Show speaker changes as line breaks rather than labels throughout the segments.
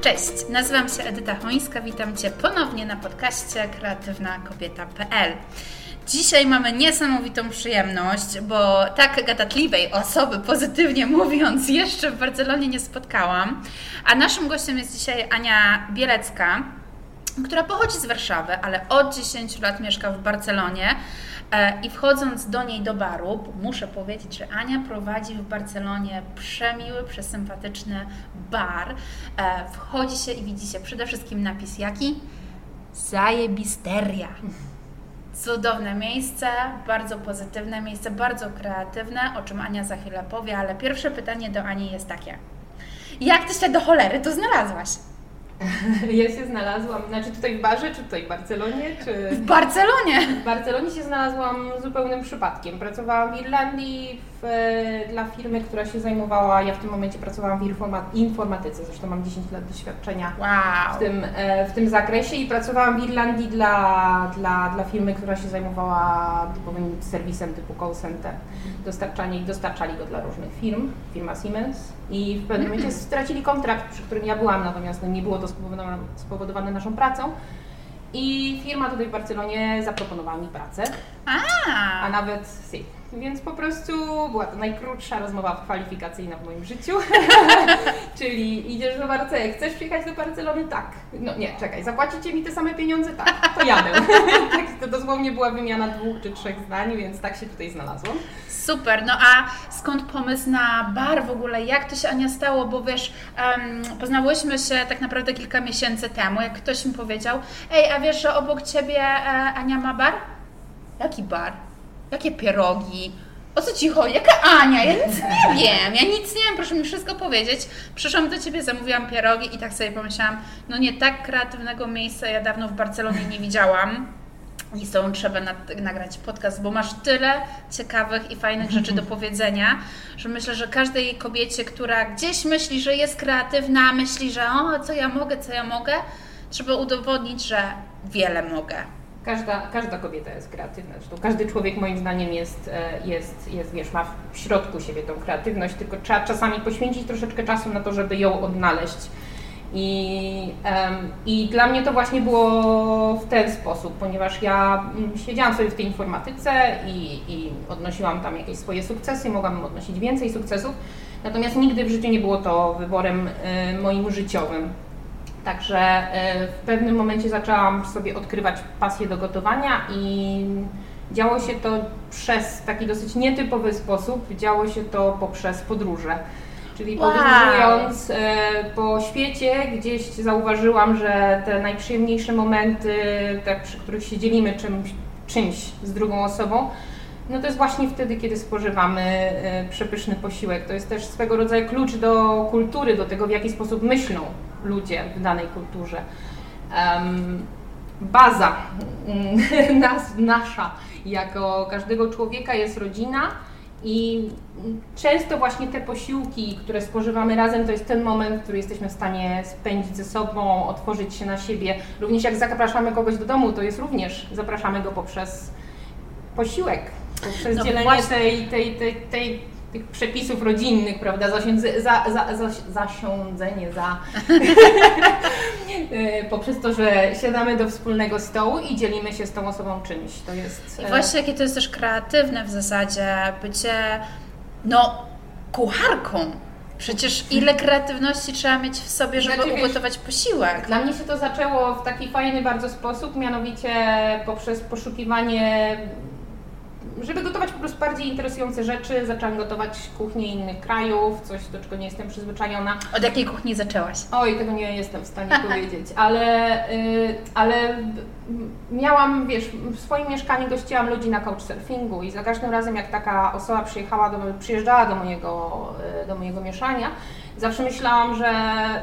Cześć, nazywam się Edyta Chońska, witam Cię ponownie na podcaście kreatywnakobieta.pl. Dzisiaj mamy niesamowitą przyjemność, bo tak gadatliwej osoby, pozytywnie mówiąc, jeszcze w Barcelonie nie spotkałam. A naszym gościem jest dzisiaj Ania Bielecka, która pochodzi z Warszawy, ale od 10 lat mieszka w Barcelonie. E, I wchodząc do niej do baru, muszę powiedzieć, że Ania prowadzi w Barcelonie przemiły, przesympatyczny bar. E, wchodzi się i widzi się przede wszystkim napis jaki? Zajebisteria. Cudowne miejsce, bardzo pozytywne miejsce, bardzo kreatywne, o czym Ania za chwilę powie, ale pierwsze pytanie do Ani jest takie. Jak Ty się do cholery tu znalazłaś?
Ja się znalazłam, znaczy tutaj w barze, czy tutaj w Barcelonie, czy...
W Barcelonie!
W Barcelonie się znalazłam zupełnym przypadkiem. Pracowałam w Irlandii w, dla firmy, która się zajmowała, ja w tym momencie pracowałam w informatyce, zresztą mam 10 lat doświadczenia
wow.
w, tym, e, w tym zakresie i pracowałam w Irlandii dla, dla, dla firmy, która się zajmowała typowym serwisem typu call center, dostarczanie i dostarczali go dla różnych firm, firma Siemens i w pewnym momencie stracili kontrakt, przy którym ja byłam, natomiast no, nie było to spowodowane, spowodowane naszą pracą. I firma tutaj w Barcelonie zaproponowała mi pracę.
A,
a nawet si. Więc po prostu była to najkrótsza rozmowa kwalifikacyjna w moim życiu. Czyli idziesz do Barcelony, chcesz przyjechać do Barcelony? Tak. No nie, czekaj, zapłacicie mi te same pieniądze? Tak, to jadę. tak, to dosłownie była wymiana dwóch czy trzech zdań, więc tak się tutaj znalazłam.
Super, no a skąd pomysł na bar w ogóle? Jak to się Ania stało? Bo wiesz, um, poznałyśmy się tak naprawdę kilka miesięcy temu, jak ktoś mi powiedział, ej, a wiesz, że obok Ciebie e, Ania ma bar? Jaki bar? Jakie pierogi? O co Ci chodzi? Jaka Ania? Ja nic nie wiem, ja nic nie wiem, proszę mi wszystko powiedzieć. Przyszłam do Ciebie, zamówiłam pierogi i tak sobie pomyślałam, no nie tak kreatywnego miejsca ja dawno w Barcelonie nie widziałam i z tobą trzeba nagrać podcast, bo masz tyle ciekawych i fajnych rzeczy do powiedzenia, że myślę, że każdej kobiecie, która gdzieś myśli, że jest kreatywna, myśli, że o, co ja mogę, co ja mogę, trzeba udowodnić, że wiele mogę.
Każda, każda kobieta jest kreatywna. Zresztą każdy człowiek moim zdaniem jest, e, jest, jest, wiesz, ma w środku siebie tą kreatywność, tylko trzeba czasami poświęcić troszeczkę czasu na to, żeby ją odnaleźć i, um, I dla mnie to właśnie było w ten sposób, ponieważ ja mm, siedziałam sobie w tej informatyce i, i odnosiłam tam jakieś swoje sukcesy, mogłam odnosić więcej sukcesów, natomiast nigdy w życiu nie było to wyborem y, moim życiowym. Także y, w pewnym momencie zaczęłam sobie odkrywać pasję do gotowania i działo się to przez taki dosyć nietypowy sposób, działo się to poprzez podróże. Czyli wow. podróżując e, po świecie, gdzieś zauważyłam, że te najprzyjemniejsze momenty, te, przy których się dzielimy czymś, czymś z drugą osobą, no to jest właśnie wtedy, kiedy spożywamy e, przepyszny posiłek. To jest też swego rodzaju klucz do kultury, do tego, w jaki sposób myślą ludzie w danej kulturze. Um, baza nas, nasza, jako każdego człowieka jest rodzina i często właśnie te posiłki, które spożywamy razem, to jest ten moment, który jesteśmy w stanie spędzić ze sobą, otworzyć się na siebie. Również jak zapraszamy kogoś do domu, to jest również, zapraszamy go poprzez posiłek, poprzez no dzielenie tej, tej, tej, tej tych przepisów rodzinnych, prawda, zasiądze, za, za, za, zasiądzenie za y, poprzez to, że siadamy do wspólnego stołu i dzielimy się z tą osobą czymś. To jest.
I właśnie jakie to jest też kreatywne w zasadzie bycie no kucharką. Przecież ile kreatywności trzeba mieć w sobie, żeby znaczy, ugotować posiłek.
Dla mnie się to zaczęło w taki fajny bardzo sposób, mianowicie poprzez poszukiwanie żeby gotować po prostu bardziej interesujące rzeczy, zaczęłam gotować kuchnię innych krajów, coś do czego nie jestem przyzwyczajona.
Od jakiej kuchni zaczęłaś?
Oj, tego nie jestem w stanie powiedzieć, ale, y, ale miałam, wiesz, w swoim mieszkaniu gościłam ludzi na couchsurfingu i za każdym razem jak taka osoba przyjechała do, przyjeżdżała do mojego, y, do mojego mieszania, Zawsze myślałam, że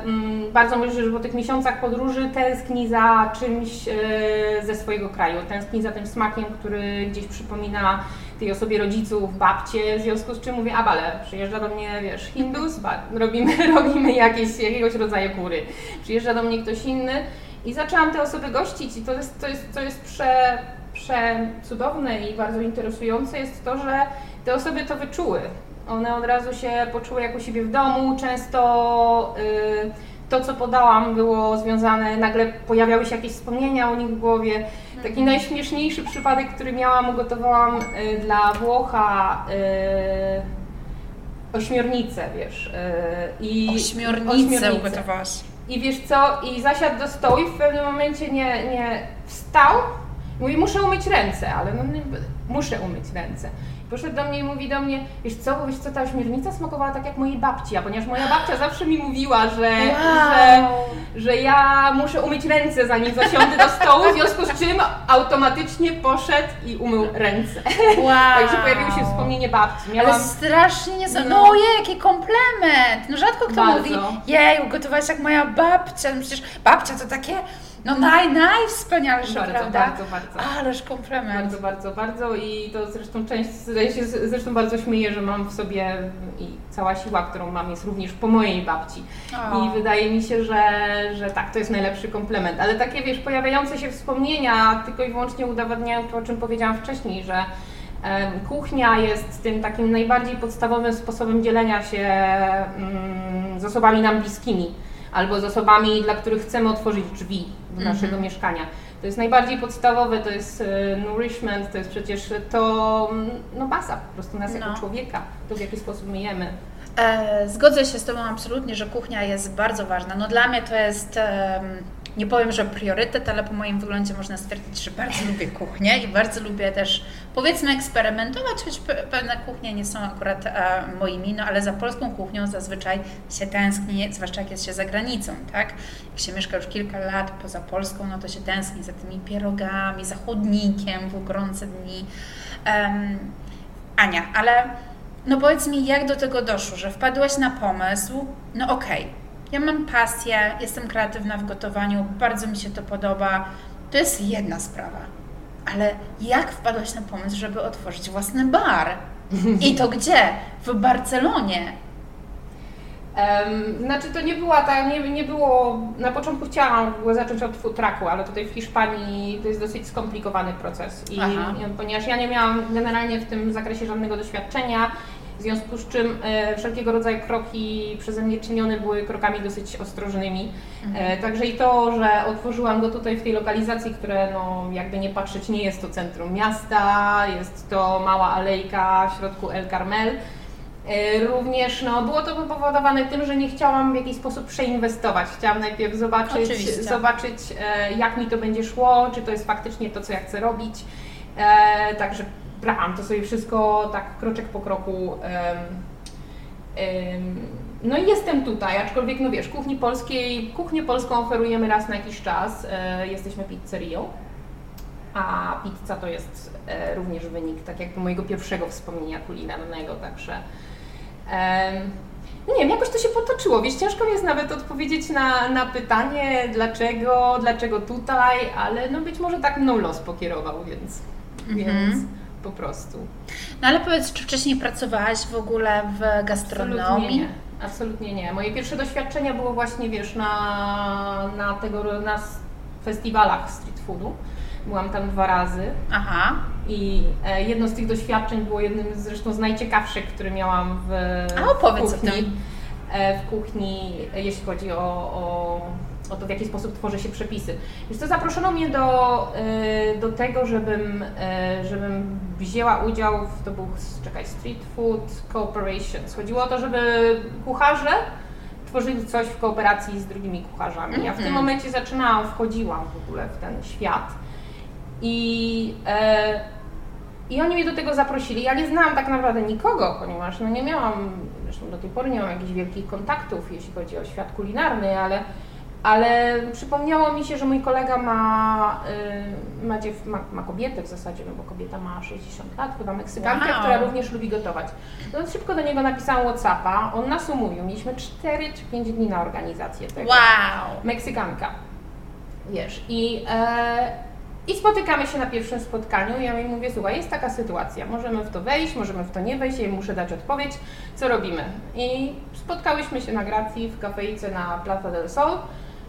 mm, bardzo myślę, że po tych miesiącach podróży tęskni za czymś e, ze swojego kraju, tęskni za tym smakiem, który gdzieś przypomina tej osobie rodziców, babcie, w związku z czym mówię, a bale, przyjeżdża do mnie, wiesz, Hindus, robimy, robimy jakieś, jakiegoś rodzaju kury. Przyjeżdża do mnie ktoś inny i zaczęłam te osoby gościć i to jest, to jest, to jest prze, przecudowne i bardzo interesujące jest to, że te osoby to wyczuły. One od razu się poczuły jak u siebie w domu, często y, to, co podałam, było związane, nagle pojawiały się jakieś wspomnienia o nich w głowie. Taki
Mhm.
najśmieszniejszy przypadek, który miałam, ugotowałam y, dla Włocha y, ośmiornicę, wiesz. I
Ośmiornicę
ośmiornicę.
ugotowałaś.
I wiesz co, i zasiadł do stołu i w pewnym momencie nie, nie wstał. Mówi, muszę umyć ręce, ale no nie, muszę umyć ręce. Poszedł do mnie i mówi do mnie, wiesz co, bo wiesz co, ta ośmiornica smakowała tak jak mojej babci, a ponieważ moja babcia zawsze mi mówiła, że, że, że ja muszę umyć ręce zanim zasiądę do stołu, w związku z czym automatycznie poszedł i umył ręce.
Wow.
Także pojawiło się wspomnienie babci. Miałam...
Ale strasznie.
No.
No ojej, jaki komplement! No rzadko kto
Bardzo.
mówi, jej, ugotowałaś jak moja babcia. No przecież babcia to takie, no naj, najwspanialsze,
Bardzo,
prawda?
bardzo, bardzo.
Ależ komplement.
Bardzo, bardzo, bardzo i to zresztą część, ja się zresztą bardzo śmieję, że mam w sobie i cała siła, którą mam jest również po mojej babci.
O.
I wydaje mi się, że, że tak, to jest najlepszy komplement. Ale takie, wiesz, pojawiające się wspomnienia tylko i wyłącznie udowadniają to, o czym powiedziałam wcześniej, że kuchnia jest tym takim najbardziej podstawowym sposobem dzielenia się mm, z osobami nam bliskimi albo z osobami, dla których chcemy otworzyć drzwi do
Mhm.
naszego mieszkania. To jest najbardziej podstawowe, to jest e, nourishment, to jest przecież to, mm, no baza po prostu nas
No.
jako człowieka, to w jaki sposób myjemy.
E, zgodzę się z Tobą absolutnie, że kuchnia jest bardzo ważna. No dla mnie to jest, em, nie powiem, że priorytet, ale po moim wyglądzie można stwierdzić, że bardzo lubię kuchnię i bardzo lubię też, powiedzmy, eksperymentować, choć pe- pewne kuchnie nie są akurat e, moimi, no ale za polską kuchnią zazwyczaj się tęskni, zwłaszcza jak jest się za granicą, tak? Jak się mieszka już kilka lat poza Polską, no to się tęskni za tymi pierogami, za chodnikiem w gorące dni. Em, Ania, ale no powiedz mi, jak do tego doszło, że wpadłaś na pomysł, no okej, ja mam pasję, jestem kreatywna w gotowaniu, bardzo mi się to podoba, to jest jedna sprawa, ale jak wpadłaś na pomysł, żeby otworzyć własny bar? I to gdzie? W Barcelonie.
Em, znaczy to nie była ta, nie, nie było, na początku chciałam zacząć od food trucku, ale tutaj w Hiszpanii to jest dosyć skomplikowany proces i
Aha.
ponieważ ja nie miałam generalnie w tym zakresie żadnego doświadczenia, w związku z czym e, wszelkiego rodzaju kroki przeze mnie czynione były krokami dosyć ostrożnymi. E, także i to, że otworzyłam go tutaj w tej lokalizacji, które no jakby nie patrzeć nie jest to centrum miasta, jest to mała alejka w środku El Carmel. E, Również no, było to spowodowane tym, że nie chciałam w jakiś sposób przeinwestować. Chciałam najpierw zobaczyć,
Oczywiście.
zobaczyć jak mi to będzie szło, czy to jest faktycznie to, co ja chcę robić. Także brałam to sobie wszystko tak kroczek po kroku. no i jestem tutaj, aczkolwiek no wiesz, kuchni polskiej, kuchnię polską oferujemy raz na jakiś czas. E, jesteśmy pizzerią. A pizza to jest e, również wynik, tak jakby mojego pierwszego wspomnienia kulinarnego, także no nie wiem, jakoś to się potoczyło. Wiesz, ciężko mi jest nawet odpowiedzieć na, na pytanie, dlaczego, dlaczego tutaj, ale no być może tak mną los pokierował, więc, więc po prostu.
No ale powiedz, czy wcześniej pracowałaś w ogóle w
Absolutnie
gastronomii?
nie. Absolutnie nie. Moje pierwsze doświadczenia było właśnie, wiesz, na, na, tego, na festiwalach street foodu. Byłam tam dwa razy.
Aha,
I e, jedno z tych doświadczeń było jednym z, zresztą z najciekawszych, które miałam w,
A opowiedz o
w kuchni.
tym.
E, w kuchni, e, jeśli chodzi o, o, o to, w jaki sposób tworzy się przepisy. Wiesz co, zaproszono mnie do, e, do tego, żebym, e, żebym wzięła udział w, to był, czekaj, Street Food Corporation. Chodziło o to, żeby kucharze tworzyli coś w kooperacji z drugimi kucharzami. Ja w tym
Mhm.
momencie zaczynałam, wchodziłam w ogóle w ten świat. I, e, I oni mnie do tego zaprosili. Ja nie znałam tak naprawdę nikogo, ponieważ no nie miałam, zresztą do tej pory nie mam jakichś wielkich kontaktów, jeśli chodzi o świat kulinarny, ale, ale przypomniało mi się, że mój kolega ma, y, ma, dziew, ma, ma kobietę w zasadzie, no bo kobieta ma 60 lat, chyba Meksykankę,
Wow.
która również lubi gotować. No szybko do niego napisałam Whatsappa, on nas umówił, mieliśmy 4 czy 5 dni na organizację tego.
wow.
Meksykanka. Wiesz, i, e, i spotykamy się na pierwszym spotkaniu. Ja jej mówię, słuchaj, jest taka sytuacja, możemy w to wejść, możemy w to nie wejść, ja muszę dać odpowiedź, co robimy. I spotkałyśmy się na Gracji w kafejce na Plaza del Sol.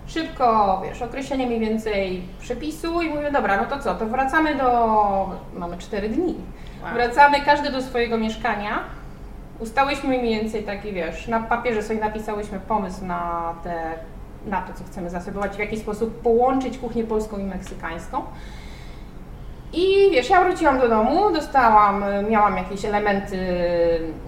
Szybko, wiesz, określenie mniej więcej przepisu i mówię, dobra, no to co, to wracamy do, mamy cztery dni.
Wow.
Wracamy każdy do swojego mieszkania. Ustałyśmy mniej więcej taki, wiesz, na papierze sobie napisałyśmy pomysł na te na to, co chcemy zaserwować, w jaki sposób połączyć kuchnię polską i meksykańską. I wiesz, ja wróciłam do domu, dostałam, miałam jakieś elementy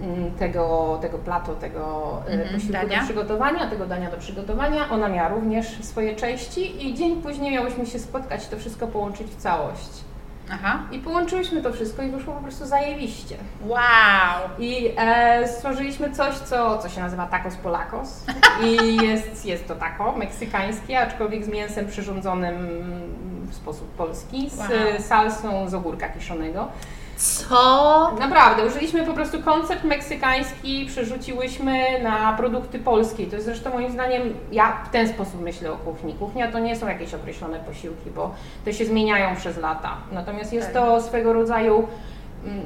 mm, tego, tego plato, tego mm posiłku do przygotowania, tego dania do przygotowania. Ona miała również swoje części i dzień później miałyśmy się spotkać i to wszystko połączyć w całość. Aha. I połączyliśmy to wszystko i wyszło po prostu zajebiście.
Wow!
I e, stworzyliśmy coś, co, co się nazywa tacos polacos. I jest, jest to taco meksykańskie, aczkolwiek z mięsem przyrządzonym w sposób polski, z wow. salsą z ogórka kiszonego.
Co?
Naprawdę, użyliśmy po prostu koncept meksykański, przerzuciłyśmy na produkty polskie. To jest zresztą moim zdaniem, ja w ten sposób myślę o kuchni. Kuchnia to nie są jakieś określone posiłki, bo te się zmieniają przez lata. Natomiast jest tak. to swego rodzaju mm,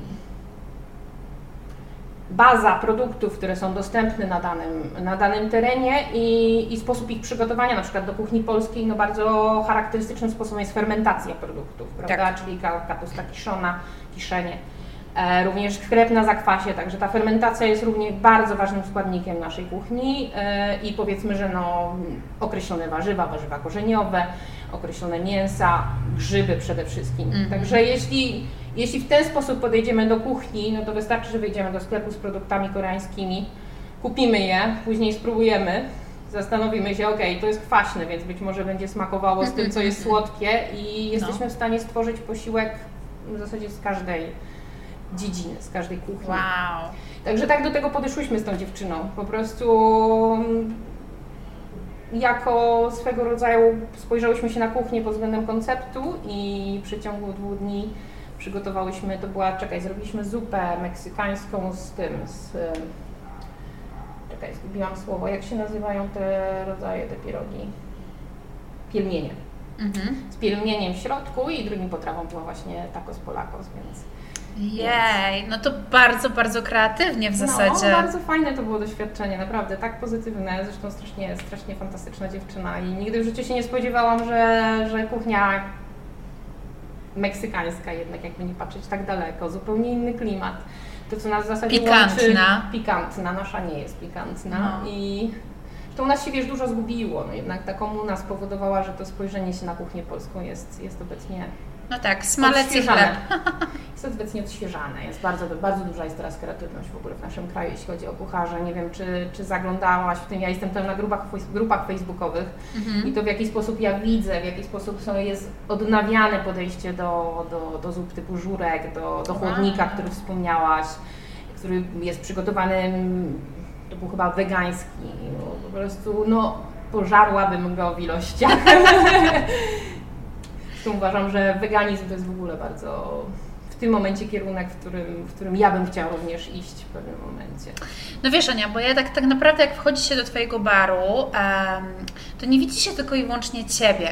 baza produktów, które są dostępne na danym, na danym terenie i, i sposób ich przygotowania, na przykład do kuchni polskiej, no bardzo charakterystycznym sposobem jest fermentacja produktów, prawda? Tak. Czyli kapusta kiszona, kiszenie. E, również chleb na zakwasie, także ta fermentacja jest również bardzo ważnym składnikiem naszej kuchni e, i powiedzmy, że no, określone warzywa, warzywa korzeniowe, określone mięsa, grzyby przede wszystkim. Mm -hmm. Także jeśli, jeśli w ten sposób podejdziemy do kuchni, no to wystarczy, że wejdziemy do sklepu z produktami koreańskimi, kupimy je, później spróbujemy, zastanowimy się, ok, to jest kwaśne, więc być może będzie smakowało z tym, co jest słodkie i jesteśmy no. w stanie stworzyć posiłek w zasadzie z każdej dziedziny, z każdej kuchni.
Wow.
Także tak do tego podeszłyśmy z tą dziewczyną. Po prostu mm, jako swego rodzaju spojrzałyśmy się na kuchnię pod względem konceptu i w przeciągu dwóch dni przygotowałyśmy, to była, czekaj, zrobiliśmy zupę meksykańską z tym, z, czekaj, zgubiłam słowo, jak się nazywają te rodzaje, te pierogi? Pielmienie. Mhm. Z pielmieniem w środku i drugim potrawą była właśnie tacos polacos, więc...
Jej, no to bardzo, bardzo kreatywnie w no, zasadzie.
No, bardzo fajne to było doświadczenie, naprawdę, tak pozytywne, zresztą strasznie, strasznie fantastyczna dziewczyna i nigdy w życiu się nie spodziewałam, że, że kuchnia meksykańska jednak, jakby nie patrzeć tak daleko, zupełnie inny klimat. To, co nas w zasadzie
pikantna.
łączy... Pikantna. Nasza nie jest pikantna no. i to u nas się, wiesz, dużo zgubiło. No jednak ta komuna spowodowała, że to spojrzenie się na kuchnię polską jest, jest obecnie
no tak, smalec i chleb.
Jest obecnie odświeżane. Jest bardzo, bardzo duża jest teraz kreatywność w ogóle w naszym kraju, jeśli chodzi o kucharze. Nie wiem, czy, czy zaglądałaś w tym, ja jestem tam na grupach, grupach facebookowych mhm. i to w jaki sposób ja widzę, w jaki sposób są, jest odnawiane podejście do, do, do zup typu żurek, do, do chłodnika, który wspomniałaś, który jest przygotowany, to był chyba wegański, po prostu, no, pożarłabym go w ilościach. Zresztą uważam, że weganizm to jest w ogóle bardzo w tym momencie kierunek, w którym, w którym ja bym chciała również iść w pewnym momencie.
No wiesz Ania, bo ja tak, tak naprawdę jak wchodzi się do Twojego baru, um, to nie widzi się tylko i wyłącznie Ciebie.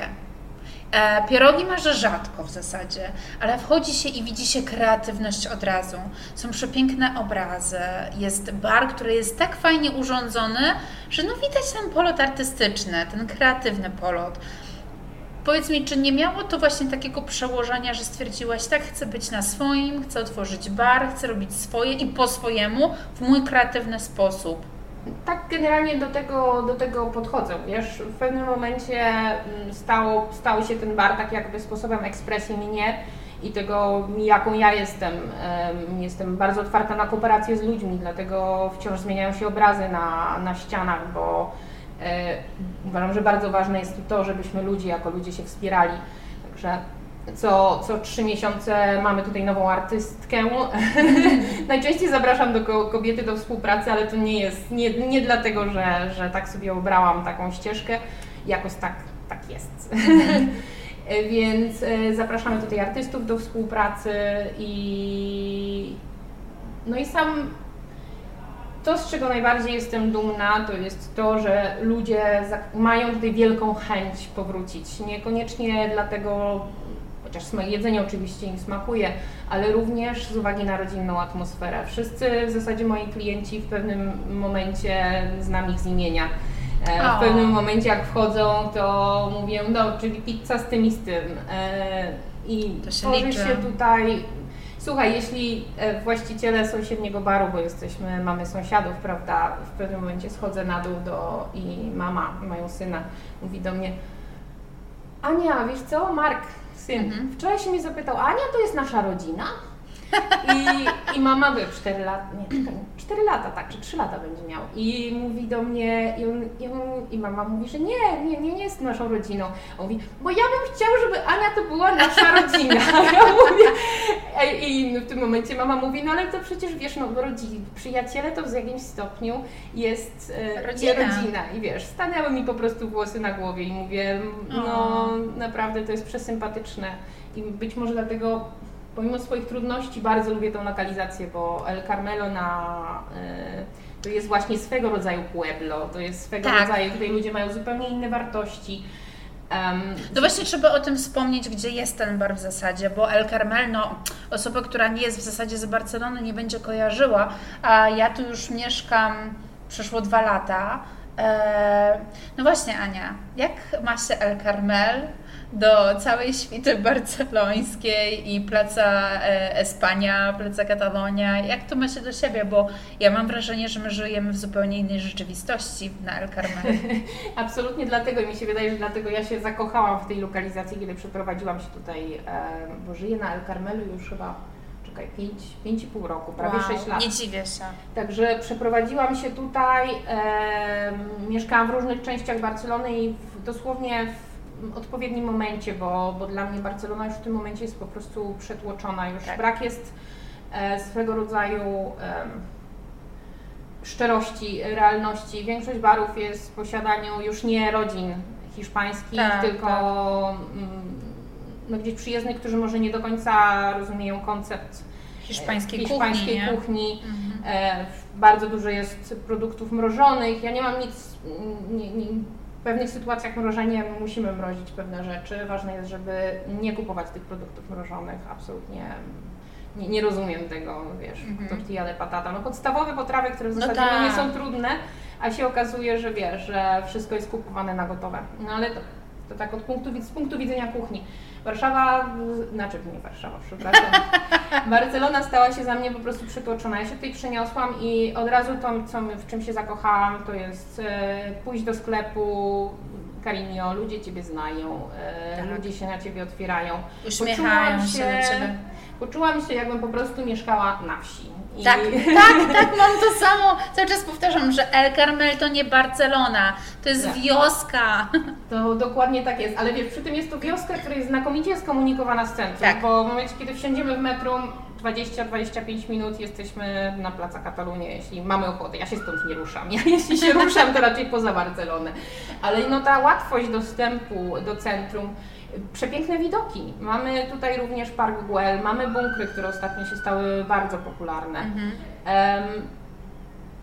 E, pierogi masz rzadko w zasadzie, ale wchodzi się i widzi się kreatywność od razu. Są przepiękne obrazy, jest bar, który jest tak fajnie urządzony, że no widać ten polot artystyczny, ten kreatywny polot. Powiedz mi, czy nie miało to właśnie takiego przełożenia, że stwierdziłaś, tak, chcę być na swoim, chcę otworzyć bar, chcę robić swoje i po swojemu, w mój kreatywny sposób?
Tak generalnie do tego, do tego podchodzę, wiesz, w pewnym momencie mm, stał, stał się ten bar tak jakby sposobem ekspresji mnie i tego, jaką ja jestem. Jestem bardzo otwarta na kooperację z ludźmi, dlatego wciąż zmieniają się obrazy na, na ścianach, bo uważam, że bardzo ważne jest to, żebyśmy ludzie jako ludzie się wspierali. Także co, co trzy miesiące mamy tutaj nową artystkę. Najczęściej zapraszam do kobiety do współpracy, ale to nie jest, nie, nie dlatego, że, że tak sobie obrałam taką ścieżkę, jakoś tak, tak jest. Więc e, zapraszamy tutaj artystów do współpracy i no i sam to, z czego najbardziej jestem dumna, to jest to, że ludzie mają tutaj wielką chęć powrócić. Niekoniecznie dlatego, chociaż jedzenie oczywiście im smakuje, ale również z uwagi na rodzinną atmosferę. Wszyscy w zasadzie moi klienci w pewnym momencie znam ich z imienia. E, w pewnym momencie jak wchodzą, to mówię, no, czyli pizza z tym i z tym. E, I to się tworzy liczy. się tutaj Słuchaj, jeśli e, właściciele sąsiedniego baru, bo jesteśmy, mamy sąsiadów, prawda, w pewnym momencie schodzę na dół do, i mama, mają syna, mówi do mnie Ania, wiesz co, Mark, syn, mhm. wczoraj się mnie zapytał, Ania to jest nasza rodzina? I, I mama by 4 lata, nie, czekaj, 4 lata, tak, czy 3 lata będzie miał. I mówi do mnie, i, on, i, on, i mama mówi, że nie, nie, nie, nie jest naszą rodziną. On mówi, bo ja bym chciał, żeby Ania to była nasza rodzina. Ja mówię, i w tym momencie mama mówi, no ale to przecież wiesz, no rodzin, przyjaciele to w jakimś stopniu jest e, rodzina. rodzina. I wiesz, stanęły mi po prostu włosy na głowie i mówię, no naprawdę to jest przesympatyczne. I być może dlatego pomimo swoich trudności bardzo lubię tą lokalizację, bo El Carmelo na, y, to jest właśnie swego rodzaju pueblo, to jest swego tak. rodzaju, tutaj ludzie mają zupełnie inne wartości.
Um, no właśnie trzeba o tym wspomnieć, gdzie jest ten bar w zasadzie, bo El Carmel, no osoba, która nie jest w zasadzie z Barcelony nie będzie kojarzyła, a ja tu już mieszkam przeszło dwa lata. E, no właśnie Ania, jak ma się El Carmel do całej świty barcelońskiej i Placa e, Espania, Placa Catalonia. Jak to ma się do siebie? Bo ja mam wrażenie, że my żyjemy w zupełnie innej rzeczywistości na El Carmel.
Absolutnie dlatego i mi się wydaje, że dlatego ja się zakochałam w tej lokalizacji, kiedy przeprowadziłam się tutaj, bo żyję na El Carmelu już chyba czekaj, 5,5 roku, prawie wow, 6 lat.
Nie dziwię się.
Także przeprowadziłam się tutaj, e, mieszkałam w różnych częściach Barcelony i w, dosłownie w odpowiednim momencie, bo, bo dla mnie Barcelona już w tym momencie jest po prostu przetłoczona. Już tak. brak jest e, swego rodzaju e, szczerości, realności. Większość barów jest w posiadaniu już nie rodzin hiszpańskich, tak, tylko tak. Mm, no, gdzieś przyjezdnych, którzy może nie do końca rozumieją koncept
hiszpańskiej,
hiszpańskiej
kuchni.
kuchni. Mhm. E, bardzo dużo jest produktów mrożonych. Ja nie mam nic, nie, nie, w pewnych sytuacjach mrożeniem musimy mrozić pewne rzeczy. Ważne jest, żeby nie kupować tych produktów mrożonych. Absolutnie nie, nie rozumiem tego, wiesz, mm-hmm. tortilla de patata. No podstawowe potrawy, które w no zasadzie no, nie tak. są trudne, a się okazuje, że wiesz, że wszystko jest kupowane na gotowe. No ale to, to tak od punktu, z punktu widzenia kuchni. Warszawa, znaczy nie Warszawa, przepraszam. Barcelona stała się za mnie po prostu przytłoczona. Ja się tutaj przeniosłam i od razu to, co, w czym się zakochałam, to jest e, pójść do sklepu, Karinio, ludzie Ciebie znają, e, tak. ludzie się na Ciebie otwierają.
Uśmiechają się, się Ciebie.
Poczułam się, jakbym po prostu mieszkała na wsi.
I... Tak, tak, tak, mam to samo. Cały czas powtarzam, że El Carmel to nie Barcelona, to jest tak. wioska.
To dokładnie tak jest, ale wiesz, przy tym jest to wioska, która jest znakomicie skomunikowana z centrum, tak. bo w momencie, kiedy wsiądziemy w metrum, 20-25 minut jesteśmy na Placa Katalunia, jeśli mamy ochotę. Ja się stąd nie ruszam. Ja jeśli się ruszam, to raczej poza Barcelonę. Ale no ta łatwość dostępu do centrum Przepiękne widoki. Mamy tutaj również Park Güell, mamy bunkry, które ostatnio się stały bardzo popularne. Mhm. Um,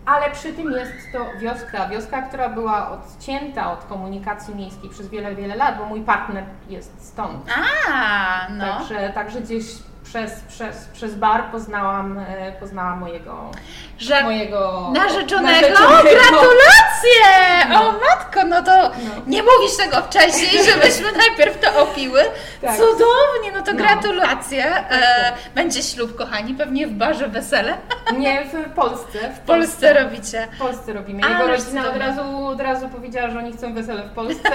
ale przy tym jest to wioska, wioska, która była odcięta od komunikacji miejskiej przez wiele, wiele lat, bo mój partner jest stąd.
A, no.
Także, także gdzieś przez, przez, przez bar poznałam, e, poznałam mojego,
Że
mojego
narzeczonego. narzeczonego. Gratulacje! No. O matko, no to no. nie mówisz tego wcześniej, żebyśmy najpierw to opiły. Tak. Cudownie, no to no. gratulacje. E, będzie ślub, kochani, pewnie w barze wesele.
Nie, w Polsce.
W Polsce, Polsce robicie.
W Polsce robimy. Jego rodzina od razu, od razu powiedziała, że oni chcą wesele w Polsce.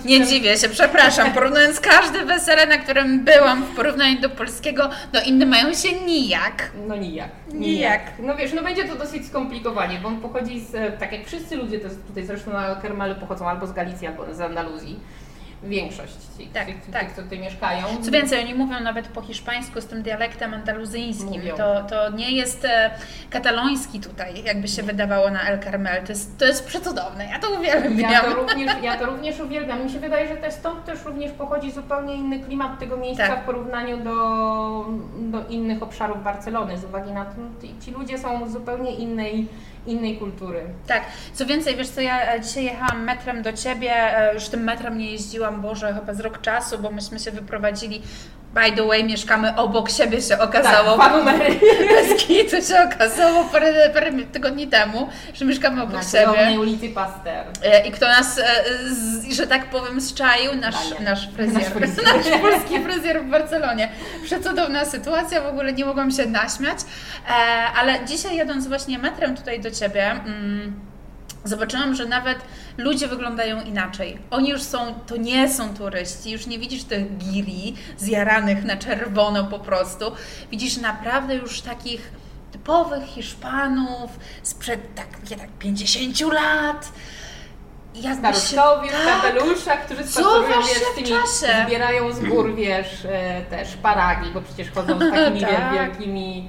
W nie dziwię się, przepraszam. Porównując każde wesele, na którym byłam w porównaniu do polskiego, no inne mają się nijak.
No nijak.
Nijak.
No wiesz, no będzie to dosyć skomplikowanie, bo on pochodzi z, tak jak wszyscy ludzie to tutaj zresztą na Pochodzą albo z Galicji, albo z Andaluzji większość tych, tak, tych, tak. tych, co tutaj mieszkają.
Co więcej, oni mówią nawet po hiszpańsku z tym dialektem andaluzyjskim. To, to nie jest e, kataloński tutaj, jakby się wydawało na El Carmel. To jest, to jest przecudowne. Ja to uwielbiam.
Ja to, również, ja to również uwielbiam. Mi się wydaje, że też stąd też również pochodzi zupełnie inny klimat tego miejsca tak. w porównaniu do, do innych obszarów Barcelony. Z uwagi na to, ci ludzie są zupełnie innej innej kultury.
Tak, co więcej, wiesz co, ja dzisiaj jechałam metrem do Ciebie, e, już tym metrem nie jeździłam, Boże, chyba z rok czasu, bo myśmy się wyprowadzili By the way, mieszkamy obok siebie, się okazało.
Tak.
Bez kitu się okazało parę, parę tygodni temu, że mieszkamy obok
Na
siebie.
cudownej ulicy Paster.
E, I kto nas, e, że tak powiem, zczaił? Nasz, nasz fryzjer.
Nasz fryzjer.
Nasz polski fryzjer w Barcelonie. Przecudowna sytuacja, w ogóle nie mogłam się naśmiać. E, ale dzisiaj jadąc właśnie metrem tutaj do Ciebie, mm, zobaczyłam, że nawet ludzie wyglądają inaczej. Oni już są, to nie są turyści, już nie widzisz tych giri zjaranych na czerwono po prostu. Widzisz naprawdę już takich typowych Hiszpanów sprzed tak, nie, tak 50 lat.
Staruszkowie w
tak,
kapeluszach, którzy spacerują, wiesz,
w czasie.
zbierają z gór, wiesz, e, te szparagi, bo przecież chodzą z takimi
Tak.
wielkimi...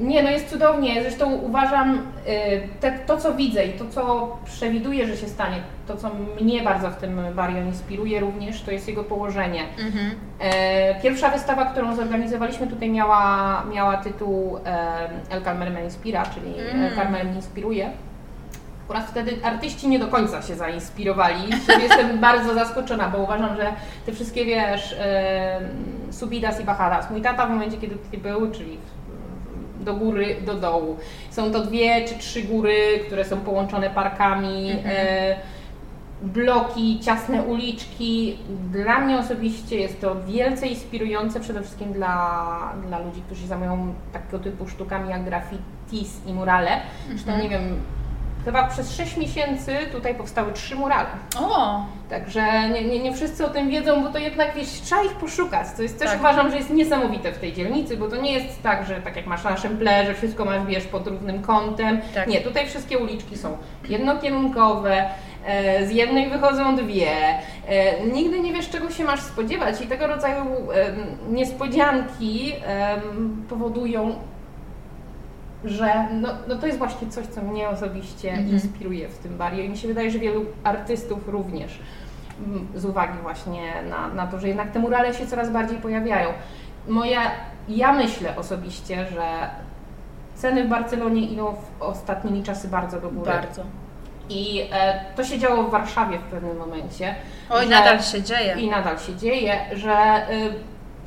nie, no jest cudownie. Zresztą uważam, e, te, to co widzę i to co przewiduję, że się stanie, to co mnie bardzo w tym Barrio inspiruje również, to jest jego położenie.
Mhm.
E, Pierwsza wystawa, którą zorganizowaliśmy tutaj miała, miała tytuł El Carmen me inspira, czyli
Mm.
El Carmen inspiruje. Oraz wtedy artyści nie do końca się zainspirowali. Jestem bardzo zaskoczona, bo uważam, że te wszystkie, wiesz, e, subidas i bajadas. Mój tata w momencie, kiedy tutaj był, czyli do góry, do dołu. Są to dwie czy trzy góry, które są połączone parkami.
Mhm.
E, bloki, ciasne uliczki. Dla mnie osobiście jest to wielce inspirujące, przede wszystkim dla, dla ludzi, którzy się zajmują takiego typu sztukami jak graffitis i murale. Zresztą
Mhm.
nie wiem, chyba przez 6 miesięcy tutaj powstały trzy murale.
O,
Także nie, nie, nie wszyscy o tym wiedzą, bo to jednak wiesz, trzeba ich poszukać. To jest też
Tak.
uważam, że jest niesamowite w tej dzielnicy, bo to nie jest tak, że tak jak masz na Szemple, że wszystko masz wiesz pod równym kątem.
Tak.
Nie, tutaj wszystkie uliczki są jednokierunkowe, e, z jednej wychodzą dwie. E, nigdy nie wiesz, czego się masz spodziewać i tego rodzaju niespodzianki powodują że no, no to jest właśnie coś, co mnie osobiście
Mhm.
inspiruje w tym barie i mi się wydaje, że wielu artystów również mm, z uwagi właśnie na, na to, że jednak te murale się coraz bardziej pojawiają. Moja, ja myślę osobiście, że ceny w Barcelonie idą w ostatnimi czasy bardzo do góry.
bardzo.
I e, to się działo w Warszawie w pewnym momencie.
Oj,
że-
nadal się dzieje.
i nadal się dzieje, że y,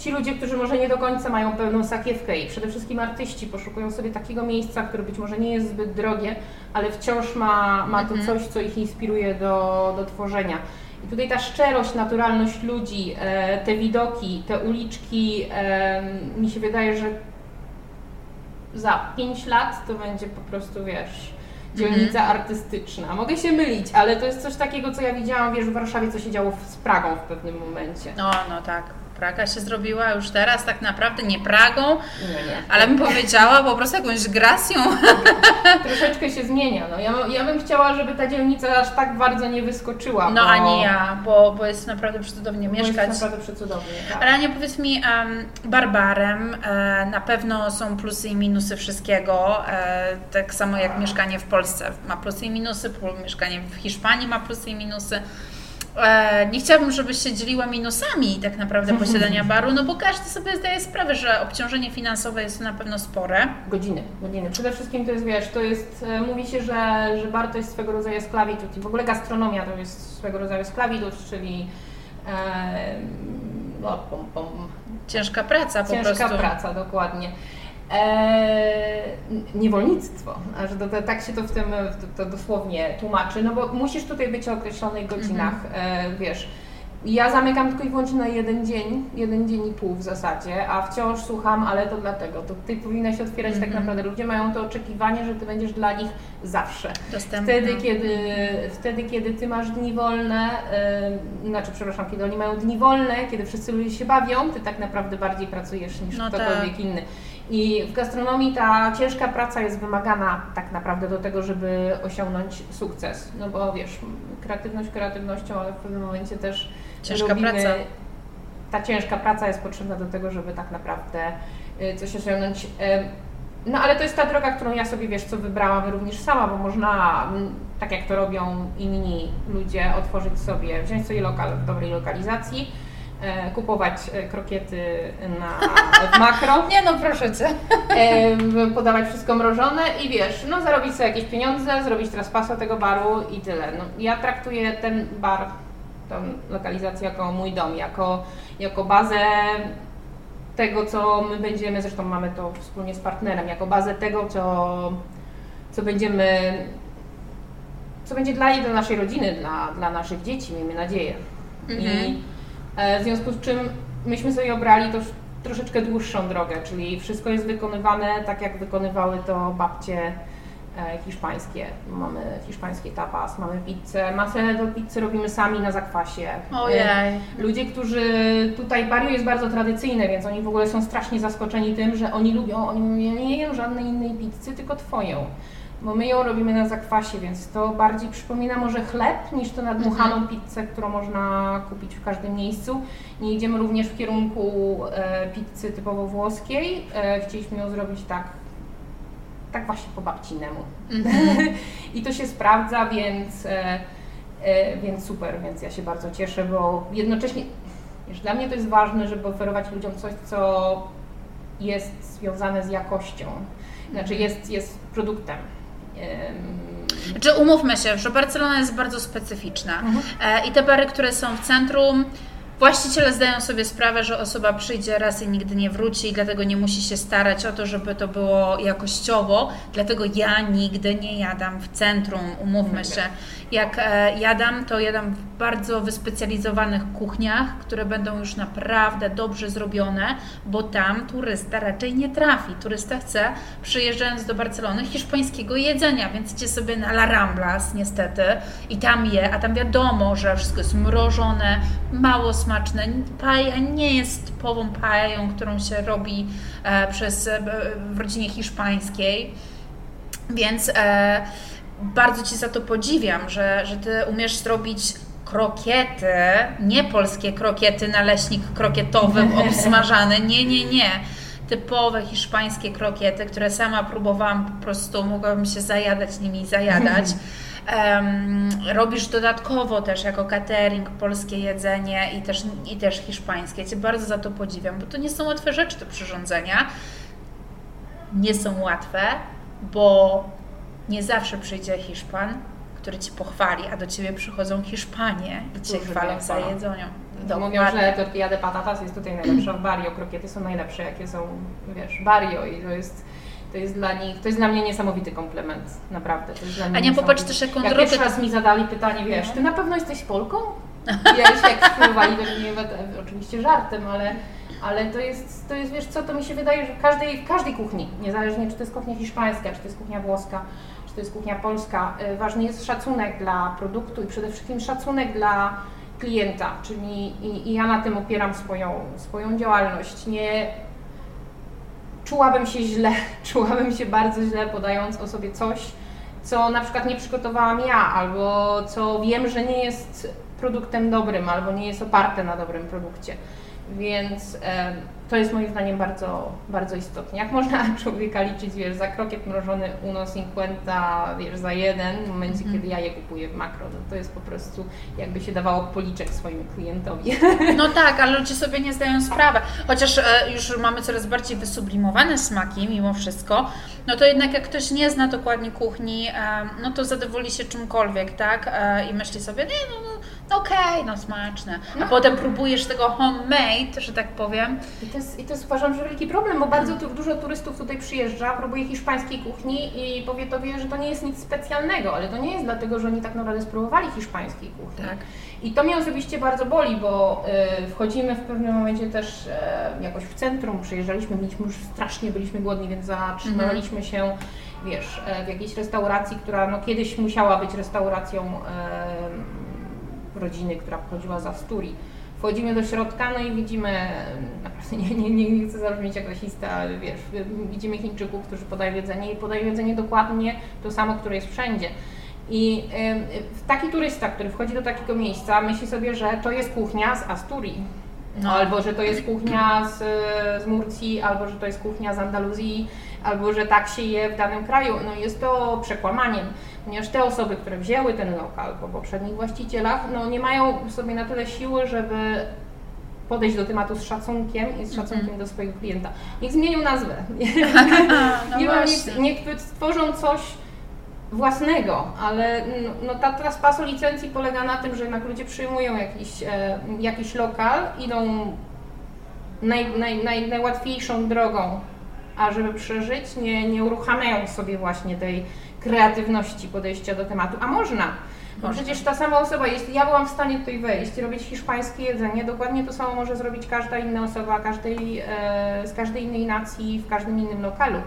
ci ludzie, którzy może nie do końca mają pełną sakiewkę i przede wszystkim artyści poszukują sobie takiego miejsca, które być może nie jest zbyt drogie, ale wciąż ma, ma to
Mhm.
coś, co ich inspiruje do, do tworzenia. I tutaj ta szczerość, naturalność ludzi, e, te widoki, te uliczki, e, mi się wydaje, że za 5 lat to będzie po prostu, wiesz, dzielnica artystyczna. Mogę się mylić, ale to jest coś takiego, co ja widziałam, wiesz, w Warszawie, co się działo z Pragą w pewnym momencie.
No, no tak. Praga się zrobiła już teraz tak naprawdę nie Pragą,
Nie, nie.
ale bym powiedziała po prostu jakąś gracją.
Troszeczkę się zmienia. No, ja, ja bym chciała, żeby ta dzielnica aż tak bardzo nie wyskoczyła.
No
bo,
ani ja, bo, bo jest naprawdę przecudownie
bo
mieszkać.
Jest naprawdę przecudownie. Tak.
Ale Ania, powiedz mi, em, barbarem e, na pewno są plusy i minusy wszystkiego, e, tak samo jak mieszkanie w Polsce ma plusy i minusy, mieszkanie w Hiszpanii ma plusy i minusy. E, nie chciałabym, żebyś się dzieliła minusami tak naprawdę posiadania baru, no bo każdy sobie zdaje sprawę, że obciążenie finansowe jest na pewno spore.
Godziny, godziny. Przede wszystkim to jest, wiesz, to jest, e, mówi się, że, że bar to jest swego rodzaju sklavitut i w ogóle gastronomia to jest swego rodzaju sklavitut, czyli e, no, pom, pom,
Ciężka praca po
ciężka
prostu.
praca, dokładnie. E, niewolnictwo, aż do, do, tak się to w tym to, to dosłownie tłumaczy, no bo musisz tutaj być o określonych godzinach, e, wiesz. Ja zamykam tylko i wyłącznie na jeden dzień, jeden dzień i pół w zasadzie, a wciąż słucham, ale to dlatego, to ty powinnaś otwierać tak
Mhm.
naprawdę. Ludzie mają to oczekiwanie, że ty będziesz dla nich zawsze.
Dostępna.
Wtedy, kiedy, wtedy, kiedy ty masz dni wolne, yy, znaczy, przepraszam, kiedy oni mają dni wolne, kiedy wszyscy ludzie się bawią, ty tak naprawdę bardziej pracujesz niż
No
ktokolwiek inny. I w gastronomii ta ciężka praca jest wymagana tak naprawdę do tego, żeby osiągnąć sukces. No bo wiesz, kreatywność kreatywnością, ale w pewnym momencie też
Ciężka
robimy,
praca.
Ta ciężka praca jest potrzebna do tego, żeby tak naprawdę y, coś osiągnąć. No ale to jest ta droga, którą ja sobie, wiesz, co wybrałam również sama, bo można, tak jak to robią inni ludzie, otworzyć sobie, wziąć sobie lokal w dobrej lokalizacji, kupować e, krokiety na, w makro,
Nie no, proszę Cię.
e, podawać wszystko mrożone i wiesz, no zarobić sobie jakieś pieniądze, zrobić teraz pasę tego baru i tyle. No, ja traktuję ten bar tą lokalizację jako mój dom, jako, jako bazę tego, co my będziemy, zresztą mamy to wspólnie z partnerem, jako bazę tego, co, co będziemy, co będzie dla jej, dla naszej rodziny, dla, dla naszych dzieci, miejmy nadzieję. Mhm. I e, w związku z czym myśmy sobie obrali to troszeczkę dłuższą drogę, czyli wszystko jest wykonywane tak, jak wykonywały to babcie E, hiszpańskie. Mamy hiszpańskie tapas, mamy pizzę. Masę do pizzy robimy sami na zakwasie.
Ojej. E,
ludzie, którzy tutaj Barrio jest bardzo tradycyjne, więc oni w ogóle są strasznie zaskoczeni tym, że oni lubią, oni mówią, nie jem żadnej innej pizzy, tylko twoją. Bo my ją robimy na zakwasie, więc to bardziej przypomina może chleb niż to nadmuchaną mhm. pizzę, którą można kupić w każdym miejscu. Nie idziemy również w kierunku e, pizzy typowo włoskiej. E, chcieliśmy ją zrobić tak tak właśnie po babcinemu. Mm-hmm. I to się sprawdza, więc, e, e, więc super, więc ja się bardzo cieszę, bo jednocześnie wiesz, dla mnie to jest ważne, żeby oferować ludziom coś, co jest związane z jakością, znaczy mhm. jest, jest produktem.
Znaczy umówmy się, że Barcelona jest bardzo specyficzna mhm. E, i te bary, które są w centrum, Właściciele zdają sobie sprawę, że osoba przyjdzie raz i nigdy nie wróci i dlatego nie musi się starać o to, żeby to było jakościowo. Dlatego ja nigdy nie jadam w centrum, umówmy się. Jak e, jadam, to jadam w bardzo wyspecjalizowanych kuchniach, które będą już naprawdę dobrze zrobione, bo tam turysta raczej nie trafi. Turysta chce, przyjeżdżając do Barcelony, hiszpańskiego jedzenia, więc idzie sobie na La Ramblas niestety i tam je, a tam wiadomo, że wszystko jest mrożone, mało smaczne. Paja nie jest typową pają, którą się robi e, przez, e, w rodzinie hiszpańskiej, więc bardzo Ci za to podziwiam, że, że Ty umiesz zrobić krokiety, nie polskie krokiety, naleśnik krokietowy obsmażany, nie, nie, nie. Typowe hiszpańskie krokiety, które sama próbowałam, po prostu mogłabym się zajadać nimi, zajadać. Robisz dodatkowo też jako catering polskie jedzenie i też, i też hiszpańskie. Cię bardzo za to podziwiam, bo to nie są łatwe rzeczy do przyrządzenia. Nie są łatwe, bo nie zawsze przyjdzie Hiszpan, który Ci pochwali, a do Ciebie przychodzą Hiszpanie i Cię chwalą za jedzenie.
Mówią, że tortilla de patatas jest tutaj najlepsza w Barrio, krokiety są najlepsze, jakie są, wiesz, Barrio i to jest to jest dla nich, to jest dla mnie niesamowity komplement, naprawdę. To jest dla mnie
Ania, popatrz też jaką
jak pierwszy raz mi zadali pytanie, wiesz, no. ty na pewno jesteś Polką? Ja już jak nie oczywiście żartem, ale, ale to jest, to jest, wiesz co, to mi się wydaje, że w każdej, w każdej kuchni, niezależnie czy to jest kuchnia hiszpańska, czy to jest kuchnia włoska, czy to jest kuchnia polska, y, ważny jest szacunek dla produktu i przede wszystkim szacunek dla klienta, czyli i, i ja na tym opieram swoją, swoją działalność. Nie czułabym się źle, czułabym się bardzo źle podając o sobie coś, co na przykład nie przygotowałam ja, albo co wiem, że nie jest produktem dobrym, albo nie jest oparte na dobrym produkcie. Więc to jest moim zdaniem bardzo, bardzo istotne. Jak można człowieka liczyć, wiesz, za krokiet mrożony uno 50, wiesz, za jeden, w momencie, mm. kiedy ja je kupuję w makro, no to jest po prostu jakby się dawało policzek swoim klientowi.
No tak, ale ludzie sobie nie zdają sprawy. Chociaż e, już mamy coraz bardziej wysublimowane smaki mimo wszystko, no to jednak jak ktoś nie zna dokładnie kuchni, e, no to zadowoli się czymkolwiek, tak? E, I myśli sobie, nie, no, no okej, no smaczne. A no. potem próbujesz tego homemade, że tak powiem.
I to, jest, I to jest uważam, że wielki problem, bo bardzo tu, dużo turystów tutaj przyjeżdża, próbuje hiszpańskiej kuchni i powie tobie, że to nie jest nic specjalnego, ale to nie jest dlatego, że oni tak naprawdę spróbowali hiszpańskiej kuchni. Tak. I to mnie osobiście bardzo boli, bo y, wchodzimy w pewnym momencie też y, jakoś w centrum, przyjeżdżaliśmy, mieliśmy już strasznie, byliśmy głodni, więc zatrzymaliśmy mhm. się wiesz, e, w jakiejś restauracji, która no, kiedyś musiała być restauracją rodziny, która pochodziła z Asturii. Wchodzimy do środka, no i widzimy, naprawdę nie, nie, nie, nie chcę zabrzmieć jak rasista, ale wiesz, widzimy Chińczyków, którzy podają jedzenie i podają jedzenie dokładnie to samo, które jest wszędzie. I taki turysta, który wchodzi do takiego miejsca, myśli sobie, że to jest kuchnia z Asturii. No. Albo że to jest kuchnia z, z Murcji, albo że to jest kuchnia z Andaluzji, albo że tak się je w danym kraju. No jest to przekłamaniem ponieważ te osoby, które wzięły ten lokal po poprzednich właścicielach, no nie mają sobie na tyle siły, żeby podejść do tematu z szacunkiem i z szacunkiem mm -hmm. do swojego klienta. Niech zmienią nazwę. no niech, niech stworzą coś własnego, ale no, no ta traspaso licencji polega na tym, że jednak ludzie przyjmują jakiś, e, jakiś lokal, idą naj, naj, naj, najłatwiejszą drogą, a żeby przeżyć, nie, nie uruchamiają sobie właśnie tej kreatywności podejścia do tematu, a można. Bo przecież ta sama osoba, jeśli ja byłam w stanie tutaj wejść i robić hiszpańskie jedzenie, dokładnie to samo może zrobić każda inna osoba każdej, e, z każdej innej nacji, w każdym innym lokalu.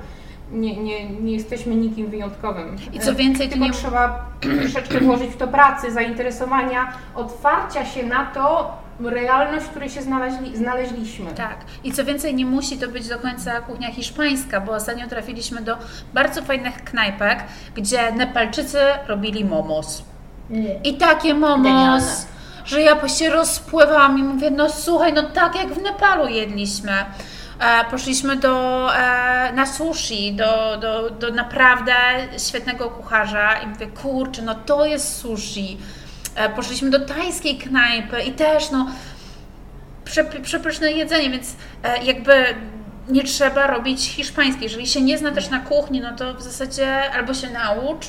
Nie, nie, nie jesteśmy nikim wyjątkowym.
I co więcej,
tylko
nie...
trzeba troszeczkę włożyć w to pracy, zainteresowania, otwarcia się na to, realność, w której się znaleźli, znaleźliśmy.
Tak. I co więcej, nie musi to być do końca kuchnia hiszpańska, bo ostatnio trafiliśmy do bardzo fajnych knajpek, gdzie Nepalczycy robili momos. I takie momos, Genialne. że ja się rozpływałam i mówię, no słuchaj, no tak jak w Nepalu jedliśmy. E, poszliśmy do, e, na sushi, do, do, do naprawdę świetnego kucharza i mówię, kurczę, no to jest sushi. E, poszliśmy do tajskiej knajpy i też no przepyszne jedzenie, więc e, jakby nie trzeba robić hiszpańskiej. Jeżeli się nie zna też na kuchni, no to w zasadzie albo się naucz,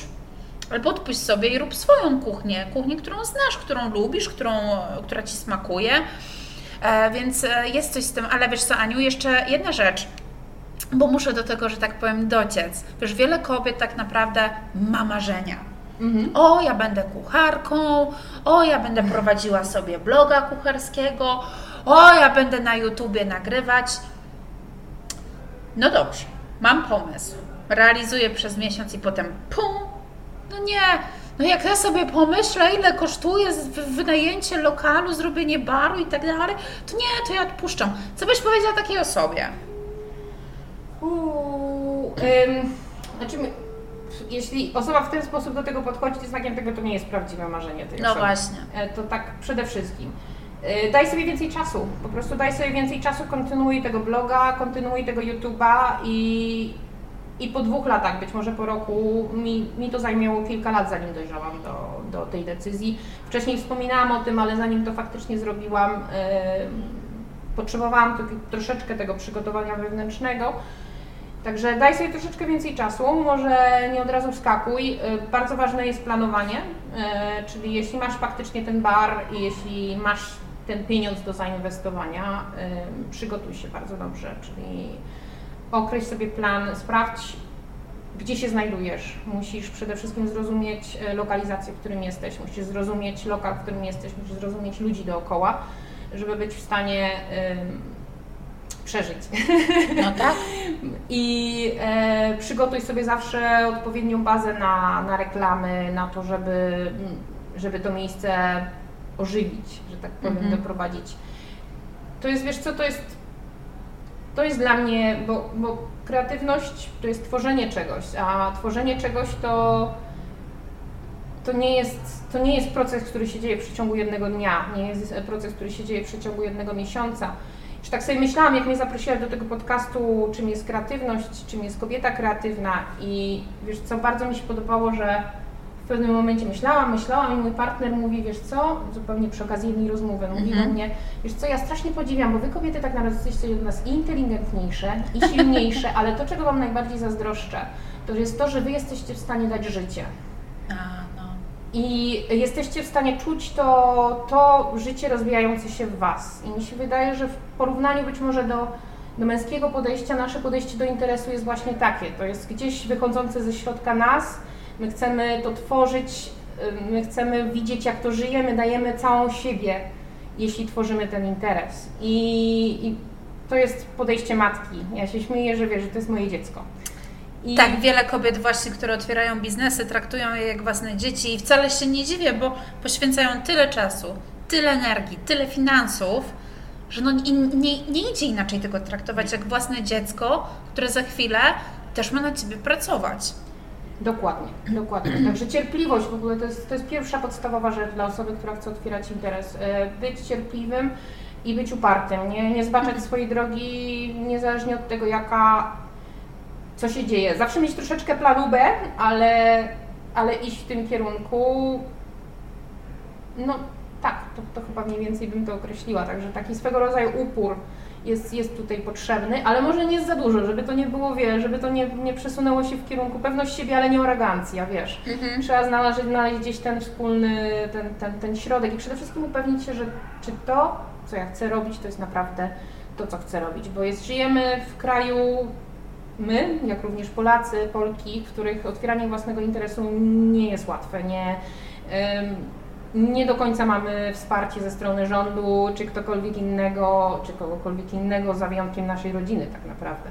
albo odpuść sobie i rób swoją kuchnię. Kuchnię, którą znasz, którą lubisz, którą, która Ci smakuje. E, więc jest coś z tym, ale wiesz co, Aniu, jeszcze jedna rzecz, bo muszę do tego, że tak powiem, dociec. Wiesz, wiele kobiet tak naprawdę ma marzenia. Mhm. O, ja będę kucharką, o, ja będę prowadziła sobie bloga kucharskiego, o, ja będę na YouTubie nagrywać. No dobrze, mam pomysł. Realizuję przez miesiąc i potem pum, no nie, no jak ja sobie pomyślę, ile kosztuje wynajęcie lokalu, zrobienie baru i tak dalej, to nie, to ja odpuszczam. Co byś powiedziała takiej osobie?
Uuu, ym, znaczy, jeśli osoba w ten sposób do tego podchodzi, to znakiem tego to nie jest prawdziwe marzenie tej
no
osoby.
No właśnie.
E, to tak przede wszystkim. E, daj sobie więcej czasu, po prostu daj sobie więcej czasu, kontynuuj tego bloga, kontynuuj tego YouTube'a i, i po dwóch latach, być może po roku, mi, mi to zajmiało kilka lat, zanim dojrzałam do, do tej decyzji. Wcześniej wspominałam o tym, ale zanim to faktycznie zrobiłam, yy, potrzebowałam troszeczkę tego przygotowania wewnętrznego. Także daj sobie troszeczkę więcej czasu, może nie od razu wskakuj. Yy, bardzo ważne jest planowanie, yy, czyli jeśli masz faktycznie ten bar i jeśli masz ten pieniądz do zainwestowania, przygotuj się bardzo dobrze, czyli określ sobie plan, sprawdź, gdzie się znajdujesz. Musisz przede wszystkim zrozumieć lokalizację, w którym jesteś, musisz zrozumieć lokal, w którym jesteś, musisz zrozumieć ludzi dookoła, żeby być w stanie przeżyć.
No tak.
I e, przygotuj sobie zawsze odpowiednią bazę na, na reklamy, na to, żeby, żeby to miejsce ożywić, że tak powiem, mm -hmm. doprowadzić. To jest, wiesz co, to jest to jest dla mnie, bo, bo kreatywność to jest tworzenie czegoś, a tworzenie czegoś to, to, nie jest, to nie jest proces, który się dzieje w przeciągu jednego dnia, nie jest proces, który się dzieje w przeciągu jednego miesiąca. Już tak sobie myślałam, jak mnie zaprosiłaś do tego podcastu, czym jest kreatywność, czym jest kobieta kreatywna i wiesz co, bardzo mi się podobało, że w pewnym momencie myślałam, myślałam i mój partner mówi, wiesz co, zupełnie przy okazji jednej rozmowy, mówi do mhm. mnie, wiesz co, ja strasznie podziwiam, bo wy kobiety tak naprawdę jesteście od nas i inteligentniejsze, i silniejsze, ale to, czego wam najbardziej zazdroszczę, to jest to, że wy jesteście w stanie dać życie. I jesteście w stanie czuć to, to życie rozwijające się w was. I mi się wydaje, że w porównaniu być może do do męskiego podejścia, nasze podejście do interesu jest właśnie takie. To jest gdzieś wychodzące ze środka nas, My chcemy to tworzyć, my chcemy widzieć, jak to żyjemy, dajemy całą siebie, jeśli tworzymy ten interes. I, i to jest podejście matki. Ja się śmieję, że wiesz, że to jest moje dziecko.
I... Tak, wiele kobiet właśnie, które otwierają biznesy, traktują je jak własne dzieci i wcale się nie dziwię, bo poświęcają tyle czasu, tyle energii, tyle finansów, że no nie, nie, nie idzie inaczej tego traktować jak własne dziecko, które za chwilę też ma na Ciebie pracować.
Dokładnie, dokładnie. Także cierpliwość w ogóle to jest, to jest pierwsza podstawowa rzecz dla osoby, która chce otwierać interes. E, być cierpliwym i być upartym, nie, nie zbaczać swojej drogi niezależnie od tego, jaka, co się dzieje. Zawsze mieć troszeczkę planu B, ale, ale iść w tym kierunku. No tak, to, to chyba mniej więcej bym to określiła. Także taki swego rodzaju upór jest, jest tutaj potrzebny, ale może nie jest za dużo, żeby to nie było, wie, żeby to nie, nie przesunęło się w kierunku pewności siebie, ale nie arogancja, wiesz. Mhm. Trzeba znaleźć, znaleźć gdzieś ten wspólny, ten, ten, ten środek i przede wszystkim upewnić się, że czy to, co ja chcę robić, to jest naprawdę to, co chcę robić, bo jest, żyjemy w kraju my, jak również Polacy, Polki, w których otwieranie własnego interesu nie jest łatwe, nie, nie do końca mamy wsparcie ze strony rządu, czy ktokolwiek innego, czy kogokolwiek innego, za wyjątkiem naszej rodziny tak naprawdę.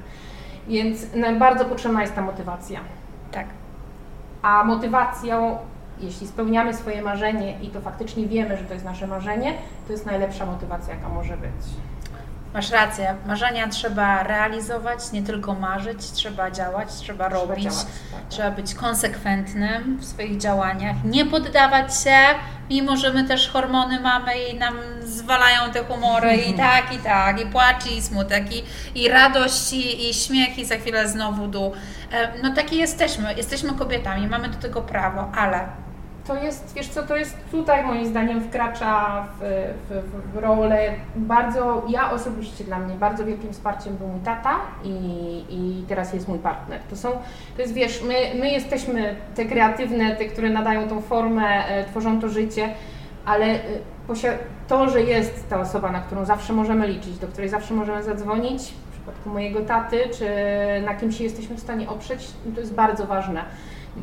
Więc bardzo potrzebna jest ta motywacja.
Tak.
A motywacją, jeśli spełniamy swoje marzenie i to faktycznie wiemy, że to jest nasze marzenie, to jest najlepsza motywacja, jaka może być.
Masz rację, marzenia trzeba realizować, nie tylko marzyć, trzeba działać, trzeba, trzeba robić, działać, tak, trzeba być konsekwentnym w swoich działaniach, nie poddawać się, mimo że my też hormony mamy i nam zwalają te humory i tak, i tak, i płacz, i smutek, i, i radość, i, i śmiech, i za chwilę znowu dół. E, no takie jesteśmy, jesteśmy kobietami, mamy do tego prawo, ale
to jest, wiesz co, to jest tutaj moim zdaniem wkracza w, w, w rolę bardzo, ja osobiście dla mnie bardzo wielkim wsparciem był mój tata i, i teraz jest mój partner. To są, to jest wiesz, my, my jesteśmy te kreatywne, te, które nadają tą formę, e, tworzą to życie, ale e, to, że jest ta osoba, na którą zawsze możemy liczyć, do której zawsze możemy zadzwonić, w przypadku mojego taty, czy na kim się jesteśmy w stanie oprzeć, to jest bardzo ważne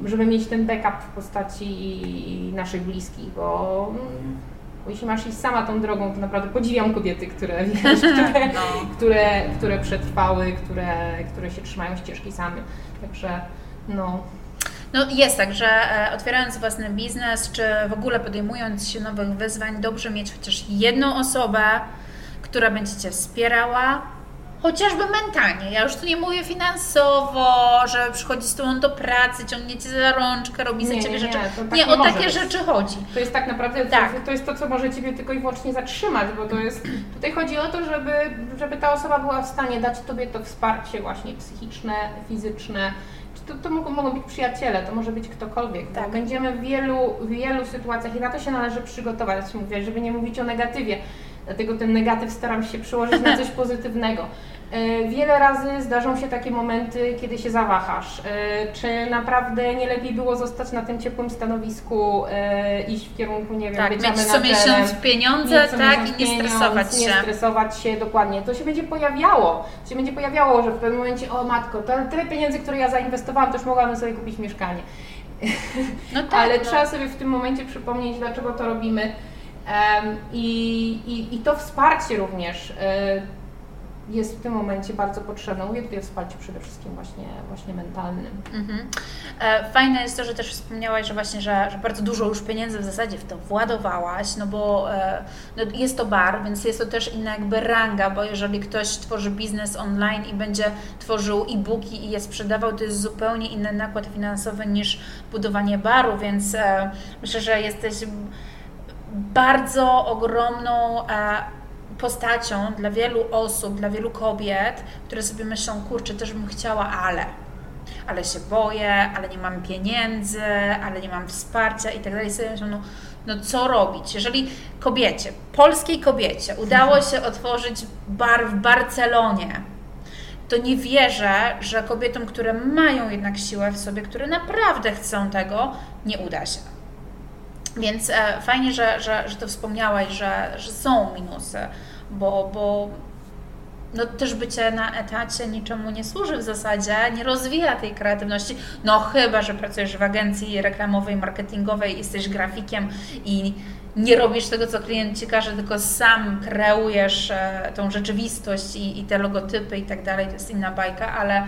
żeby mieć ten backup w postaci naszych bliskich, bo, bo jeśli masz iść sama tą drogą, to naprawdę podziwiam kobiety, które, wiesz, które, no. które, które przetrwały, które, które się trzymają ścieżki same. Także no.
No jest tak, że e, otwierając własny biznes, czy w ogóle podejmując się nowych wyzwań, dobrze mieć chociaż jedną osobę, która będzie Cię wspierała, chociażby mentalnie. Ja już tu nie mówię finansowo, że przychodzi z tobą do pracy, ciągnie cię za rączkę, robi za ciebie nie, rzeczy. Nie, tak nie o takie być. rzeczy chodzi.
To jest tak naprawdę tak. To, to, jest to, co może ciebie tylko i wyłącznie zatrzymać, bo to jest. Tutaj chodzi o to, żeby, żeby ta osoba była w stanie dać tobie to wsparcie właśnie psychiczne, fizyczne. To, to mogą, mogą być przyjaciele, to może być ktokolwiek. Tak. Będziemy w wielu, wielu sytuacjach i na to się należy przygotować, mówię, żeby nie mówić o negatywie. Dlatego ten negatyw staram się przełożyć na coś pozytywnego. E, wiele razy zdarzą się takie momenty, kiedy się zawahasz. E, czy naprawdę nie lepiej było zostać na tym ciepłym stanowisku, e, iść w kierunku, nie wiem,
tak, mieć co miesiąc pieniądze, co tak, miesiąc i nie stresować się.
Nie stresować się, dokładnie. To się będzie pojawiało. To się będzie pojawiało, że w pewnym momencie, o matko, to tyle pieniędzy, które ja zainwestowałam, to już mogłabym sobie kupić mieszkanie. No tak, Ale no. trzeba sobie w tym momencie przypomnieć, dlaczego to robimy. I, i, I to wsparcie również jest w tym momencie bardzo potrzebne. Mówię tutaj o wsparciu przede wszystkim właśnie, właśnie mentalnym. Mhm.
E, fajne jest to, że też wspomniałaś, że właśnie, że, że, bardzo dużo już pieniędzy w zasadzie w to władowałaś, no bo e, no jest to bar, więc jest to też inna jakby ranga, bo jeżeli ktoś tworzy biznes online i będzie tworzył e-booki i je sprzedawał, to jest zupełnie inny nakład finansowy niż budowanie baru, więc e, myślę, że jesteś bardzo ogromną postacią dla wielu osób, dla wielu kobiet, które sobie myślą, kurczę, też bym chciała, ale ale się boję, ale nie mam pieniędzy, ale nie mam wsparcia i tak dalej. Sobie myślą, no, no co robić? Jeżeli kobiecie, polskiej kobiecie udało się otworzyć bar w Barcelonie, to nie wierzę, że kobietom, które mają jednak siłę w sobie, które naprawdę chcą tego, nie uda się. Więc e, fajnie, że, że, że to wspomniałaś, że, że są minusy, bo, bo no też bycie na etacie niczemu nie służy w zasadzie, nie rozwija tej kreatywności. No chyba, że pracujesz w agencji reklamowej, marketingowej, jesteś grafikiem i nie robisz tego, co klient Ci każe, tylko sam kreujesz e, tą rzeczywistość i, i te logotypy i tak dalej, to jest inna bajka, ale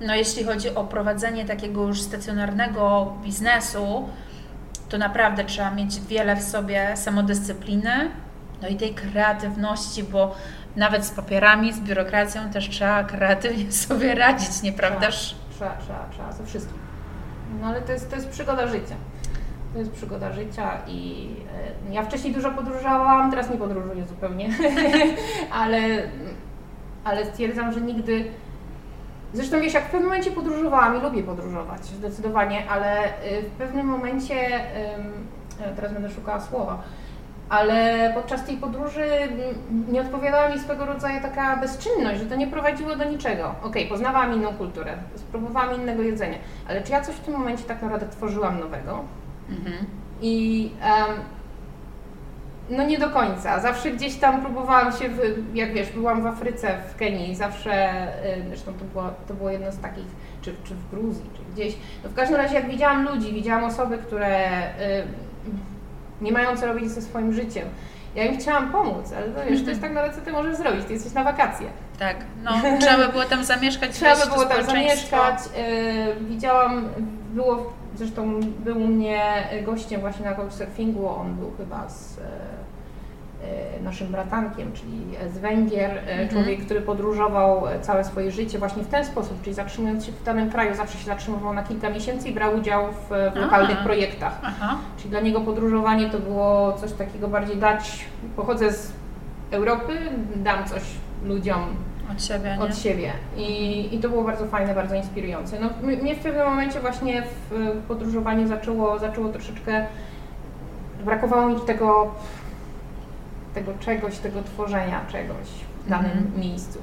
no jeśli chodzi o prowadzenie takiego już stacjonarnego biznesu, to naprawdę trzeba mieć wiele w sobie samodyscypliny, no i tej kreatywności, bo nawet z papierami, z biurokracją też trzeba kreatywnie sobie radzić, nieprawdaż?
Trzeba, trzeba, trzeba, ze wszystkim. No ale to jest, to jest przygoda życia. To jest przygoda życia i e, ja wcześniej dużo podróżowałam, teraz nie podróżuję zupełnie, ale, ale stwierdzam, że nigdy Zresztą wiesz, jak w pewnym momencie podróżowałam i lubię podróżować, zdecydowanie, ale y, w pewnym momencie, teraz będę szukała słowa, ale podczas tej podróży nie odpowiadała mi swego rodzaju taka bezczynność, że to nie prowadziło do niczego. Okej, poznawałam inną kulturę, spróbowałam innego jedzenia, ale czy ja coś w tym momencie tak naprawdę tworzyłam nowego? Mhm. I um, no nie do końca. Zawsze gdzieś tam próbowałam się, w, jak wiesz, byłam w Afryce, w Kenii, zawsze, zresztą to było, to było jedno z takich, czy, czy w Gruzji, czy gdzieś. No w każdym razie jak widziałam ludzi, widziałam osoby, które nie mają co robić ze swoim życiem. Ja im chciałam pomóc, ale to wiesz, to jest tak nawet co ty możesz zrobić, ty jesteś na wakacje.
Tak, no trzeba by było tam zamieszkać.
trzeba by było tam zamieszkać. Yy, widziałam, było, zresztą był u mnie gościem właśnie na couchsurfingu, on był chyba z yy, E, naszym bratankiem, czyli z Węgier, e, mhm. człowiek, który podróżował całe swoje życie właśnie w ten sposób, czyli zatrzymując się w danym kraju, zawsze się zatrzymywał na kilka miesięcy i brał udział w, w lokalnych Aha. projektach. Aha. Czyli dla niego podróżowanie to było coś takiego bardziej dać, pochodzę z Europy, dam coś ludziom
od siebie.
Od siebie. I, I to było bardzo fajne, bardzo inspirujące. No, mnie w pewnym momencie właśnie w podróżowaniu zaczęło, zaczęło troszeczkę, brakowało mi tego tego czegoś, tego tworzenia czegoś w danym mhm. miejscu.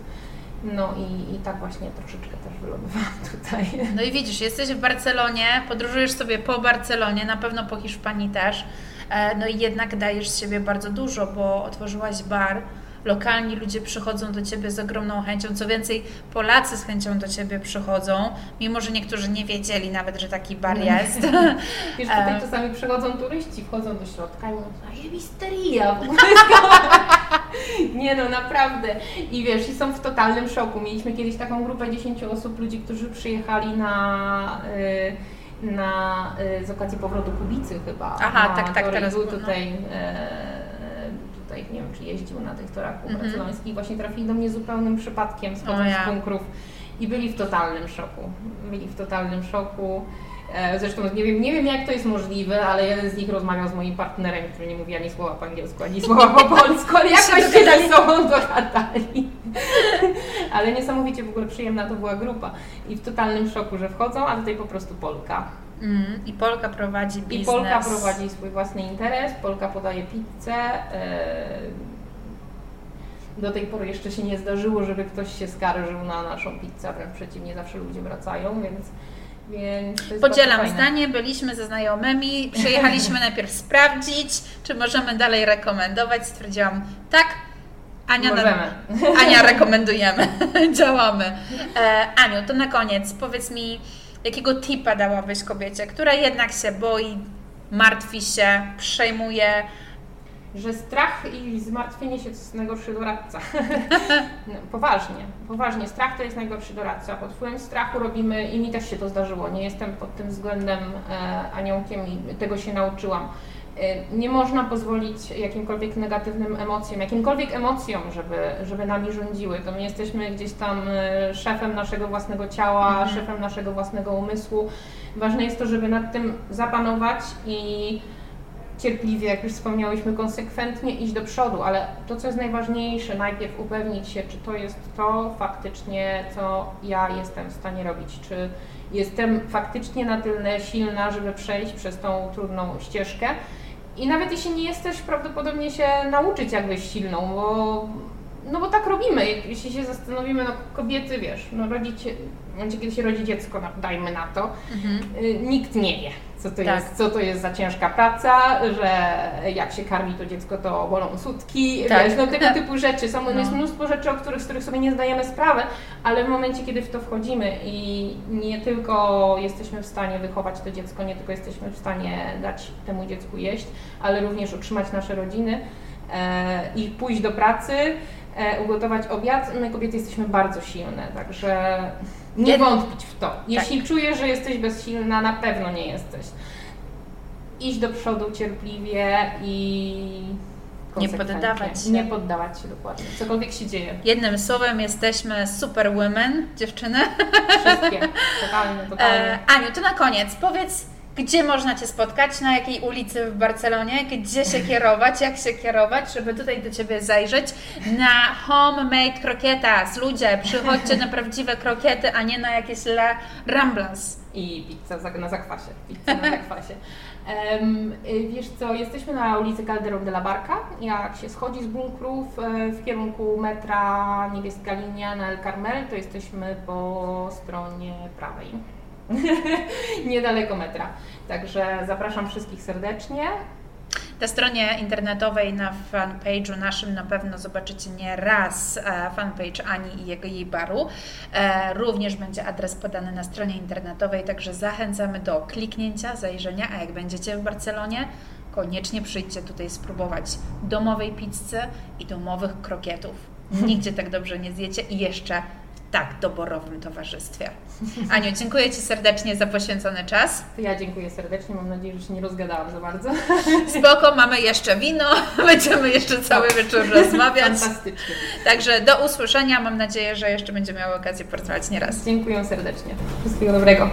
No i, i tak właśnie troszeczkę też wylądowałam tutaj.
No i widzisz, jesteś w Barcelonie, podróżujesz sobie po Barcelonie, na pewno po Hiszpanii też. E, no i jednak dajesz z siebie bardzo dużo, bo otworzyłaś bar lokalni ludzie przychodzą do Ciebie z ogromną chęcią. Co więcej, Polacy z chęcią do Ciebie przychodzą, mimo że niektórzy nie wiedzieli nawet, że taki bar jest.
Wiesz, tutaj e, czasami przychodzą turyści, wchodzą do środka i mówią, zajebisteria! Nie no, naprawdę. I wiesz, i są w totalnym szoku. Mieliśmy kiedyś taką grupę 10 osób, ludzi, którzy przyjechali na... Yy, na, y, z okazji powrotu Kubicy chyba.
Aha, tak, tak, teraz
był tutaj no tutaj, nie wiem, czy jeździł na tych torach mm -hmm. właśnie trafili do mnie zupełnym przypadkiem z ja. z bunkrów i byli w totalnym szoku. Byli w totalnym szoku. E, zresztą nie wiem, nie wiem, jak to jest możliwe, ale jeden z nich rozmawiał z moim partnerem, który nie mówi ani słowa po angielsku, ani słowa po polsku, ale jakoś się ze sobą dogadali. ale niesamowicie w ogóle przyjemna to była grupa. I w totalnym szoku, że wchodzą, a tutaj po prostu Polka.
Mm, I Polka prowadzi biznes.
I Polka prowadzi swój własny interes, Polka podaje pizzę. E, do tej pory jeszcze się nie zdarzyło, żeby ktoś się skarżył na naszą pizzę, wręcz przeciwnie, zawsze ludzie wracają, więc
Podzielam zdanie, byliśmy ze znajomymi, przyjechaliśmy najpierw sprawdzić, czy możemy dalej rekomendować. Stwierdziłam, tak, Ania,
na,
Ania rekomendujemy, działamy. E, Aniu, to na koniec powiedz mi, Jakiego tipa dałabyś kobiecie, która jednak się boi, martwi się, przejmuje?
Że strach i zmartwienie się to jest najgorszy doradca. no, poważnie, poważnie. Strach to jest najgorszy doradca. Pod wpływem strachu robimy, i mi też się to zdarzyło, nie jestem pod tym względem e, aniołkiem i tego się nauczyłam nie można pozwolić jakimkolwiek negatywnym emocjom, jakimkolwiek emocjom, żeby, żeby nami rządziły. To my jesteśmy gdzieś tam y, szefem naszego własnego ciała, mhm. szefem naszego własnego umysłu. Ważne jest to, żeby nad tym zapanować i cierpliwie, jak już wspomniałyśmy, konsekwentnie iść do przodu, ale to, co jest najważniejsze, najpierw upewnić się, czy to jest to faktycznie, co ja jestem w stanie robić, czy jestem faktycznie na tyle silna, żeby przejść przez tą trudną ścieżkę i nawet jeśli nie jesteś, prawdopodobnie się nauczyć jak być silną, bo, no bo tak robimy. Jeśli się zastanowimy, no kobiety, wiesz, no momencie kiedy się rodzi dziecko, no, dajmy na to, mhm. Y, nikt nie wie, co to, tak. jest, co to jest za ciężka praca, że jak się karmi to dziecko, to bolą sutki, tak. wiesz, no tego typu rzeczy. Są, no. Jest mnóstwo rzeczy, o których, z których sobie nie zdajemy sprawy, ale w momencie, kiedy w to wchodzimy i nie tylko jesteśmy w stanie wychować to dziecko, nie tylko jesteśmy w stanie dać temu dziecku jeść, ale również utrzymać nasze rodziny e, i pójść do pracy, e, ugotować obiad, my kobiety jesteśmy bardzo silne, także nie wątpić w to. Jeśli tak. czujesz, że jesteś bezsilna, na pewno nie jesteś. Iść do przodu cierpliwie i
nie poddawać się.
Nie poddawać się dokładnie. Cokolwiek się dzieje.
Jednym słowem jesteśmy super women, dziewczyny.
Wszystkie. Totalnie, totalnie.
E, Aniu, to na koniec powiedz, gdzie można Cię spotkać, na jakiej ulicy w Barcelonie, gdzie się kierować, jak się kierować, żeby tutaj do Ciebie zajrzeć. Na homemade krokietas. Ludzie, przychodźcie na prawdziwe krokiety, a nie na jakieś la ramblas.
I pizza na zakwasie. Pizza na zakwasie. Um, wiesz co, jesteśmy na ulicy Calderón de la Barca. Jak się schodzi z bunkrów e, w kierunku metra Niebieska Linia na El Carmel, to jesteśmy po stronie prawej. Niedaleko metra. Także zapraszam wszystkich serdecznie.
Na stronie internetowej, na fanpage'u naszym na pewno zobaczycie nie raz e, fanpage Ani i jego jej baru. E, również będzie adres podany na stronie internetowej, także zachęcamy do kliknięcia, zajrzenia, a jak będziecie w Barcelonie, koniecznie przyjdźcie tutaj spróbować domowej pizzy i domowych krokietów. Nigdzie tak dobrze nie zjecie i jeszcze tak doborowym towarzystwie. Aniu, dziękuję Ci serdecznie za poświęcony czas.
Ja dziękuję serdecznie, mam nadzieję, że się nie rozgadałam za bardzo.
Spoko, mamy jeszcze wino, będziemy jeszcze cały wieczór rozmawiać.
Fantastycznie.
Także do usłyszenia, mam nadzieję, że jeszcze będziemy miały okazję porozmawiać nieraz.
Dziękuję serdecznie. Wszystkiego dobrego.